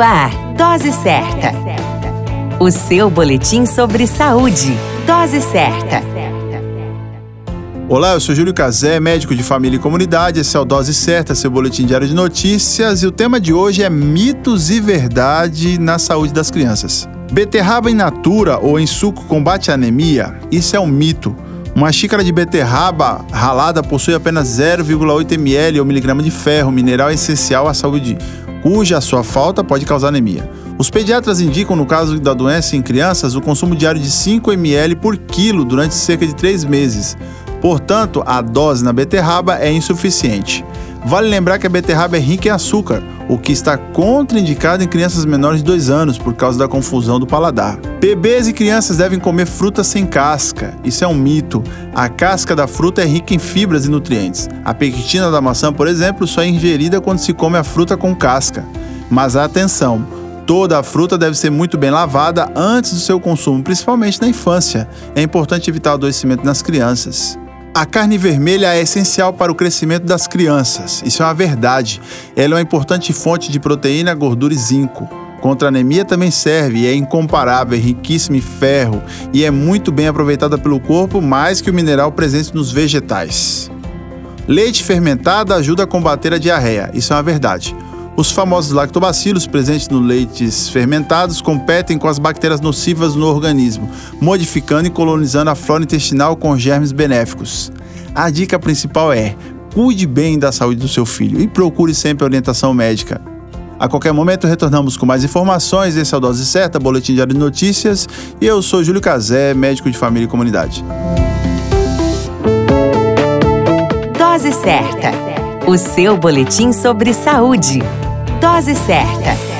Ar, Dose Certa. O seu boletim sobre saúde. Dose Certa. Olá, eu sou Júlio Cazé, médico de família e comunidade. Esse é o Dose Certa, seu boletim diário de notícias. E o tema de hoje é mitos e verdade na saúde das crianças. Beterraba in natura ou em suco combate a anemia? Isso é um mito. Uma xícara de beterraba ralada possui apenas 0,8 ml ou miligrama de ferro, mineral essencial à saúde cuja sua falta pode causar anemia. Os pediatras indicam, no caso da doença em crianças, o consumo diário de 5 ml por quilo durante cerca de 3 meses. Portanto, a dose na beterraba é insuficiente. Vale lembrar que a beterraba é rica em açúcar, o que está contraindicado em crianças menores de 2 anos por causa da confusão do paladar. Bebês e crianças devem comer fruta sem casca. Isso é um mito. A casca da fruta é rica em fibras e nutrientes. A pectina da maçã, por exemplo, só é ingerida quando se come a fruta com casca. Mas atenção, toda a fruta deve ser muito bem lavada antes do seu consumo, principalmente na infância. É importante evitar adoecimento nas crianças. A carne vermelha é essencial para o crescimento das crianças. Isso é uma verdade. Ela é uma importante fonte de proteína, gordura e zinco. Contra anemia também serve, é incomparável, é riquíssima em ferro e é muito bem aproveitada pelo corpo, mais que o mineral presente nos vegetais. Leite fermentado ajuda a combater a diarreia. Isso é uma verdade. Os famosos lactobacilos presentes nos leites fermentados competem com as bactérias nocivas no organismo, modificando e colonizando a flora intestinal com germes benéficos. A dica principal é: cuide bem da saúde do seu filho e procure sempre orientação médica. A qualquer momento retornamos com mais informações. Esse é o Dose Certa, Boletim Diário de Notícias. E eu sou Júlio Cazé, médico de família e comunidade. Dose Certa, o seu boletim sobre saúde. Dose certa.